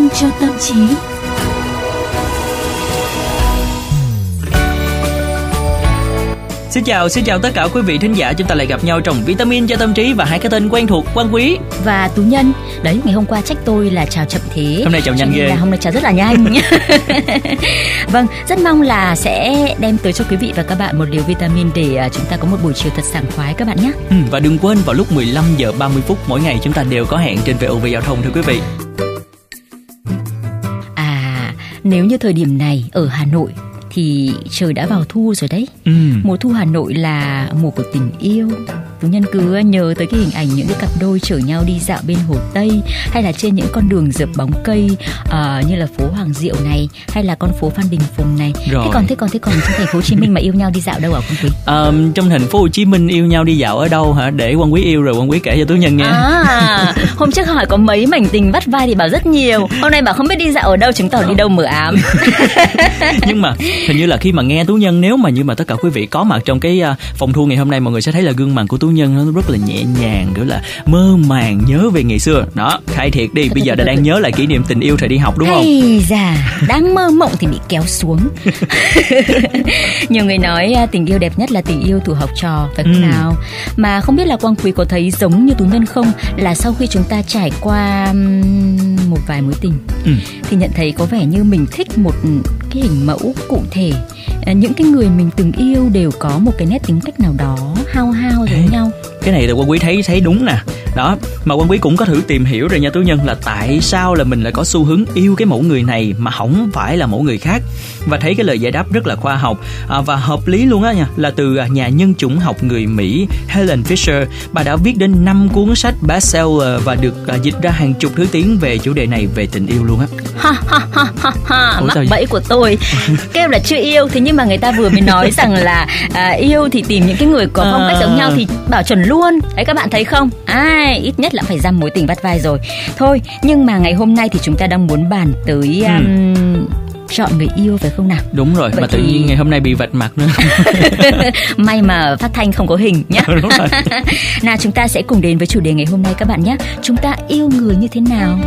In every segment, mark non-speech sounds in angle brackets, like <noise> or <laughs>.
vitamin cho tâm trí. Xin chào, xin chào tất cả quý vị thính giả. Chúng ta lại gặp nhau trong Vitamin cho tâm trí Và hai cái tên quen thuộc, Quang Quý. Và Tú Nhân. Đấy, ngày hôm qua trách tôi là chào chậm thế. Hôm nay chào nhanh ghê. là Hôm nay chào rất là nhanh. <laughs> Vâng, rất mong là sẽ đem tới cho quý vị và các bạn một liều vitamin Để à, chúng ta có một buổi chiều thật sảng khoái các bạn nhé. Ừ, Và đừng quên vào lúc 15 giờ 30 phút mỗi ngày Chúng ta đều có hẹn trên VOV Giao thông thưa quý vị nếu như thời điểm này ở Hà Nội thì trời đã vào thu rồi đấy. Ừ. Mùa thu Hà Nội là mùa của tình yêu, tú nhân cứ nhớ tới cái hình ảnh những cái cặp đôi chở nhau đi dạo bên hồ tây hay là trên những con đường dợp bóng cây uh, như là phố hoàng diệu này hay là con phố phan đình phùng này. Rồi. thế còn thế còn thế còn trong thành phố hồ chí minh mà yêu nhau đi dạo đâu ạ quang quý? À, trong thành phố hồ chí minh yêu nhau đi dạo ở đâu hả? Để quan quý yêu rồi quan quý kể cho tú nhân nghe. À hôm trước hỏi có mấy mảnh tình vắt vai thì bảo rất nhiều. Hôm nay bảo không biết đi dạo ở đâu chứng tỏ đi đâu mở ám. <laughs> Nhưng mà hình như là khi mà nghe tú nhân nếu mà như mà tất cả quý vị có mặt trong cái uh, phòng thu ngày hôm nay mọi người sẽ thấy là gương mặt của tú nhân nó rất là nhẹ nhàng kiểu là mơ màng nhớ về ngày xưa đó khai thiệt đi bây giờ đã đang nhớ lại kỷ niệm tình yêu thời đi học đúng không Hay già đang mơ mộng thì bị kéo xuống <laughs> nhiều người nói à, tình yêu đẹp nhất là tình yêu thủ học trò phải không ừ. nào mà không biết là quang quý có thấy giống như tú nhân không là sau khi chúng ta trải qua một vài mối tình ừ. thì nhận thấy có vẻ như mình thích một cái hình mẫu cụ thể. À, những cái người mình từng yêu đều có một cái nét tính cách nào đó hao hao giống nhau. cái này là quý thấy thấy đúng nè đó mà quan quý cũng có thử tìm hiểu rồi nha tú nhân là tại sao là mình lại có xu hướng yêu cái mẫu người này mà không phải là mẫu người khác? Và thấy cái lời giải đáp rất là khoa học. À, và hợp lý luôn á nha là từ à, nhà nhân chủng học người Mỹ Helen Fisher bà đã viết đến 5 cuốn sách bestseller và được à, dịch ra hàng chục thứ tiếng về chủ đề này về tình yêu luôn á. Ha ha ha ha ha. Mắc bẫy của tôi. <laughs> Kêu là chưa yêu thế nhưng mà người ta vừa mới nói <laughs> rằng là à, yêu thì tìm những cái người có phong cách giống nhau thì bảo chuẩn luôn. Đấy các bạn thấy không ai ít nhất là phải dăm mối tình vắt vai rồi. Thôi nhưng mà ngày hôm nay thì chúng ta đang muốn bàn tới um, ừ chọn người yêu phải không nào? Đúng rồi Vậy mà thì... tự nhiên ngày hôm nay bị vạch mặt nữa. <laughs> May mà phát thanh không có hình nhé <laughs> nào chúng ta sẽ cùng đến với chủ đề ngày hôm nay các bạn nhé. Chúng ta yêu người như thế nào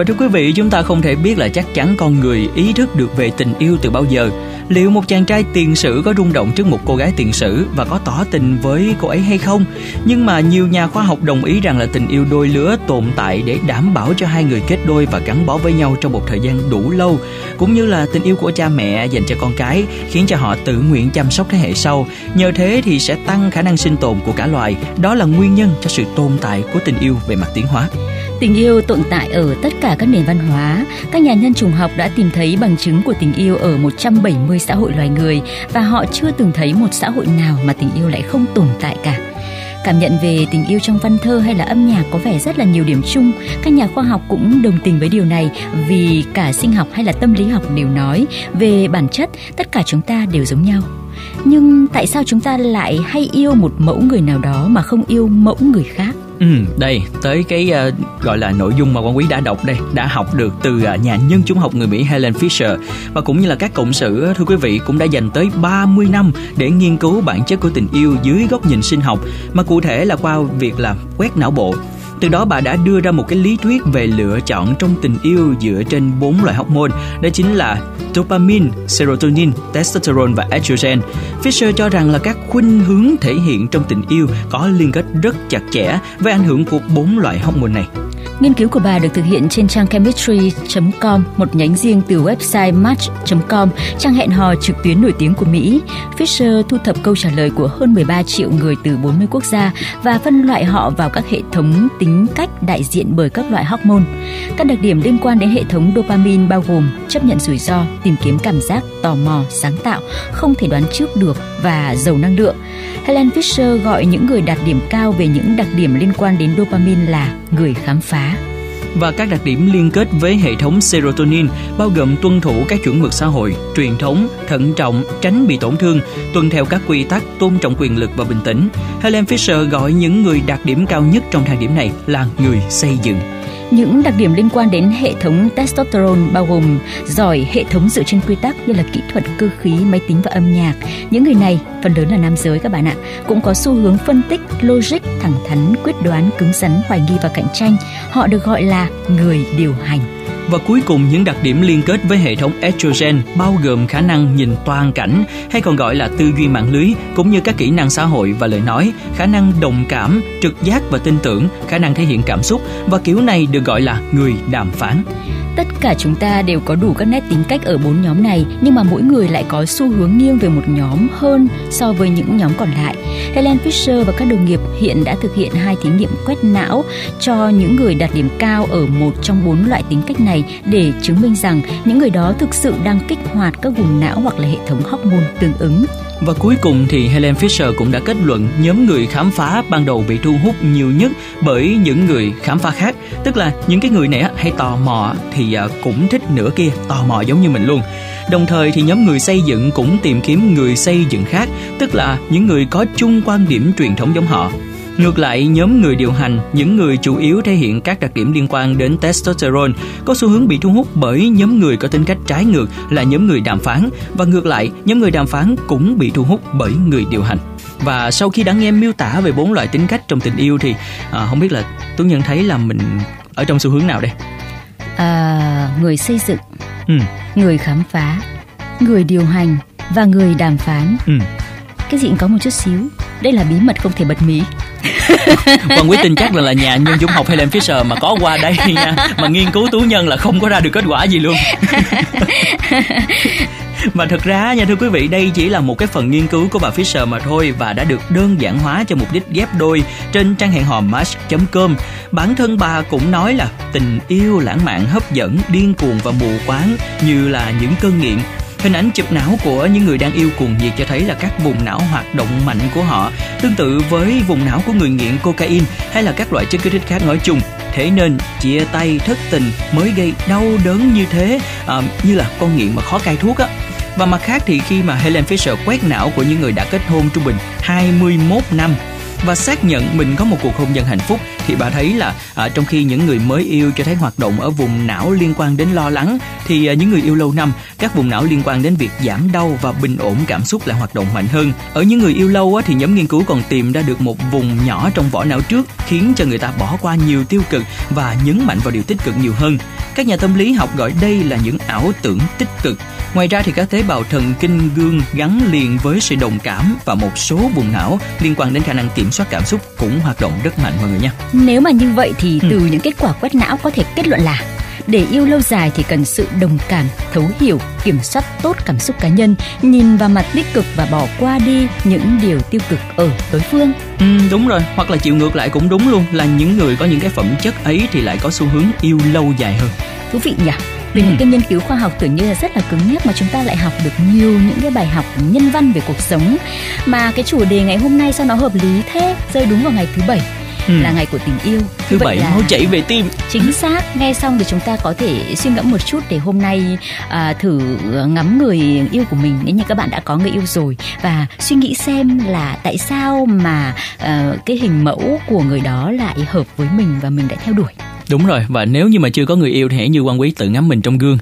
và thưa quý vị, chúng ta không thể biết là chắc chắn con người ý thức được về tình yêu từ bao giờ. Liệu một chàng trai tiền sử có rung động trước một cô gái tiền sử và có tỏ tình với cô ấy hay không? Nhưng mà nhiều nhà khoa học đồng ý rằng là tình yêu đôi lứa tồn tại để đảm bảo cho hai người kết đôi và gắn bó với nhau trong một thời gian đủ lâu, cũng như là tình yêu của cha mẹ dành cho con cái khiến cho họ tự nguyện chăm sóc thế hệ sau. Nhờ thế thì sẽ tăng khả năng sinh tồn của cả loài. Đó là nguyên nhân cho sự tồn tại của tình yêu về mặt tiến hóa. Tình yêu tồn tại ở tất cả các nền văn hóa. Các nhà nhân chủng học đã tìm thấy bằng chứng của tình yêu ở 170 xã hội loài người và họ chưa từng thấy một xã hội nào mà tình yêu lại không tồn tại cả. Cảm nhận về tình yêu trong văn thơ hay là âm nhạc có vẻ rất là nhiều điểm chung. Các nhà khoa học cũng đồng tình với điều này vì cả sinh học hay là tâm lý học đều nói về bản chất, tất cả chúng ta đều giống nhau. Nhưng tại sao chúng ta lại hay yêu một mẫu người nào đó mà không yêu mẫu người khác? Ừ, đây tới cái uh, gọi là nội dung mà quan quý đã đọc đây đã học được từ uh, nhà nhân chủng học người Mỹ Helen Fisher. Và cũng như là các cộng sự thưa quý vị cũng đã dành tới 30 năm để nghiên cứu bản chất của tình yêu dưới góc nhìn sinh học. Mà cụ thể là qua việc là quét não bộ từ đó bà đã đưa ra một cái lý thuyết về lựa chọn trong tình yêu dựa trên bốn loại hormone, đó chính là dopamine, serotonin, testosterone và estrogen. Fisher cho rằng là các khuynh hướng thể hiện trong tình yêu có liên kết rất chặt chẽ với ảnh hưởng của bốn loại hormone này. Nghiên cứu của bà được thực hiện trên trang chemistry.com, một nhánh riêng từ website match.com, trang hẹn hò trực tuyến nổi tiếng của Mỹ. Fisher thu thập câu trả lời của hơn 13 triệu người từ 40 quốc gia và phân loại họ vào các hệ thống tính cách đại diện bởi các loại hormone. Các đặc điểm liên quan đến hệ thống dopamine bao gồm chấp nhận rủi ro, tìm kiếm cảm giác, tò mò, sáng tạo, không thể đoán trước được và giàu năng lượng. Helen Fisher gọi những người đạt điểm cao về những đặc điểm liên quan đến dopamine là người khám phá và các đặc điểm liên kết với hệ thống serotonin bao gồm tuân thủ các chuẩn mực xã hội, truyền thống, thận trọng, tránh bị tổn thương, tuân theo các quy tắc, tôn trọng quyền lực và bình tĩnh. Helen Fisher gọi những người đạt điểm cao nhất trong thang điểm này là người xây dựng. Những đặc điểm liên quan đến hệ thống testosterone bao gồm giỏi hệ thống dựa trên quy tắc như là kỹ thuật cơ khí, máy tính và âm nhạc. Những người này phần lớn là nam giới các bạn ạ, cũng có xu hướng phân tích, logic, thẳng thắn, quyết đoán, cứng rắn, hoài nghi và cạnh tranh. Họ được gọi là người điều hành. Và cuối cùng những đặc điểm liên kết với hệ thống estrogen bao gồm khả năng nhìn toàn cảnh hay còn gọi là tư duy mạng lưới cũng như các kỹ năng xã hội và lời nói, khả năng đồng cảm, trực giác và tin tưởng, khả năng thể hiện cảm xúc và kiểu này được gọi là người đàm phán. Tất cả chúng ta đều có đủ các nét tính cách ở bốn nhóm này, nhưng mà mỗi người lại có xu hướng nghiêng về một nhóm hơn so với những nhóm còn lại. Helen Fisher và các đồng nghiệp hiện đã thực hiện hai thí nghiệm quét não cho những người đạt điểm cao ở một trong bốn loại tính cách này để chứng minh rằng những người đó thực sự đang kích hoạt các vùng não hoặc là hệ thống hormone tương ứng. Và cuối cùng thì Helen Fisher cũng đã kết luận nhóm người khám phá ban đầu bị thu hút nhiều nhất bởi những người khám phá khác, tức là những cái người này hay tò mò thì à, cũng thích nửa kia, tò mò giống như mình luôn. Đồng thời thì nhóm người xây dựng cũng tìm kiếm người xây dựng khác, tức là những người có chung quan điểm truyền thống giống họ. Ngược lại, nhóm người điều hành, những người chủ yếu thể hiện các đặc điểm liên quan đến testosterone, có xu hướng bị thu hút bởi nhóm người có tính cách trái ngược là nhóm người đàm phán và ngược lại, nhóm người đàm phán cũng bị thu hút bởi người điều hành. Và sau khi đã nghe miêu tả về bốn loại tính cách trong tình yêu thì à, không biết là Tuấn Nhân thấy là mình ở trong xu hướng nào đây? À, người xây dựng, ừ. người khám phá, người điều hành và người đàm phán. Ừ. Cái gì cũng có một chút xíu. Đây là bí mật không thể bật mí. Quan quý tin chắc là là nhà nhân dũng học Helen Fisher mà có qua đây nha. Mà nghiên cứu tú nhân là không có ra được kết quả gì luôn. Mà thật ra nha, thưa quý vị, đây chỉ là một cái phần nghiên cứu của bà Fisher mà thôi và đã được đơn giản hóa cho mục đích ghép đôi trên trang hẹn hò match.com bản thân bà cũng nói là tình yêu lãng mạn, hấp dẫn, điên cuồng và mù quáng như là những cơn nghiện Hình ảnh chụp não của những người đang yêu cuồng nhiệt cho thấy là các vùng não hoạt động mạnh của họ tương tự với vùng não của người nghiện cocaine hay là các loại chất kích thích khác nói chung. Thế nên chia tay thất tình mới gây đau đớn như thế à, như là con nghiện mà khó cai thuốc á. Và mặt khác thì khi mà Helen Fisher quét não của những người đã kết hôn trung bình 21 năm và xác nhận mình có một cuộc hôn nhân hạnh phúc thì bà thấy là à, trong khi những người mới yêu cho thấy hoạt động ở vùng não liên quan đến lo lắng thì à, những người yêu lâu năm các vùng não liên quan đến việc giảm đau và bình ổn cảm xúc lại hoạt động mạnh hơn. Ở những người yêu lâu á, thì nhóm nghiên cứu còn tìm ra được một vùng nhỏ trong vỏ não trước khiến cho người ta bỏ qua nhiều tiêu cực và nhấn mạnh vào điều tích cực nhiều hơn. Các nhà tâm lý học gọi đây là những ảo tưởng tích cực. Ngoài ra thì các tế bào thần kinh gương gắn liền với sự đồng cảm và một số vùng não liên quan đến khả năng kiểm soát cảm xúc cũng hoạt động rất mạnh mọi người nha nếu mà như vậy thì ừ. từ những kết quả quét não có thể kết luận là để yêu lâu dài thì cần sự đồng cảm, thấu hiểu, kiểm soát tốt cảm xúc cá nhân, nhìn vào mặt tích cực và bỏ qua đi những điều tiêu cực ở đối phương. Ừ, đúng rồi, hoặc là chịu ngược lại cũng đúng luôn là những người có những cái phẩm chất ấy thì lại có xu hướng yêu lâu dài hơn. Thú vị nhỉ? Từ ừ. những cái nghiên cứu khoa học tưởng như là rất là cứng nhắc mà chúng ta lại học được nhiều những cái bài học nhân văn về cuộc sống mà cái chủ đề ngày hôm nay sao nó hợp lý thế rơi đúng vào ngày thứ bảy ừ. là ngày của tình yêu. Thứ bảy là máu chảy về tim. Chính xác nghe xong thì chúng ta có thể suy ngẫm một chút để hôm nay à, thử ngắm người yêu của mình. Nếu như các bạn đã có người yêu rồi và suy nghĩ xem là tại sao mà à, cái hình mẫu của người đó lại hợp với mình và mình đã theo đuổi đúng rồi và nếu như mà chưa có người yêu thì hãy như quan quý tự ngắm mình trong gương.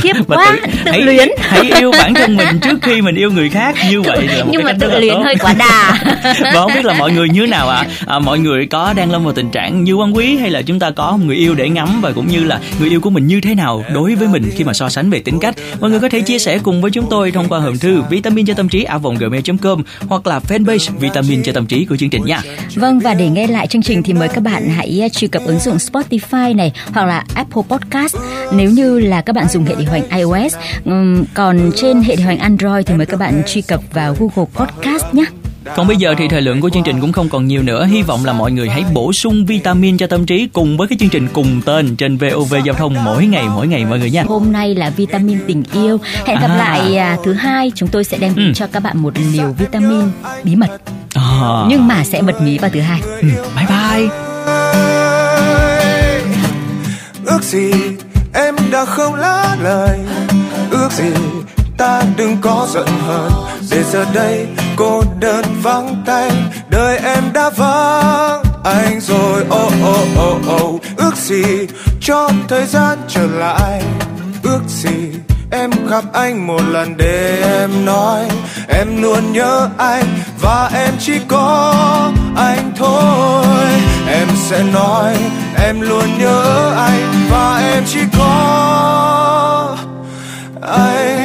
Khiếp <laughs> quá tự, tự hãy, luyến. hãy yêu bản thân mình trước khi mình yêu người khác như vậy là một nhưng cái mà tự luyến hơi quá đà. <laughs> Và không biết là mọi người như thế nào ạ? À? à, mọi người có đang lâm vào tình trạng như quan quý hay là chúng ta có một người yêu để ngắm và cũng như là người yêu của mình như thế nào đối với mình khi mà so sánh về tính cách? Mọi người có thể chia sẻ cùng với chúng tôi thông qua hòm thư vitamin cho tâm trí a gmail.com hoặc là fanpage vitamin cho tâm trí của chương trình nha. Vâng và để nghe lại chương trình thì mời các bạn hãy truy cập ứng dụng Spotify Spotify này hoặc là Apple Podcast nếu như là các bạn dùng hệ điều hành iOS. còn trên hệ điều hành Android thì mời các bạn truy cập vào Google Podcast nhé. Còn bây giờ thì thời lượng của chương trình cũng không còn nhiều nữa. Hy vọng là mọi người hãy bổ sung vitamin cho tâm trí cùng với cái chương trình cùng tên trên VOV Giao thông mỗi ngày mỗi ngày mọi người nha. Hôm nay là vitamin tình yêu. Hẹn gặp à. lại à, thứ hai chúng tôi sẽ đem ừ. cho các bạn một liều vitamin bí mật. À. Nhưng mà sẽ bật mí vào thứ hai. Ừ. Bye bye ước gì em đã không lỡ lời. Ước gì ta đừng có giận hờn. Để giờ đây cô đơn vắng tay, đời em đã vắng anh rồi. Oh oh oh oh. Ước gì cho thời gian trở lại. Ước gì em gặp anh một lần để em nói. Em luôn nhớ anh và em chỉ có anh thôi. Em sẽ nói em luôn nhớ anh và em chỉ có anh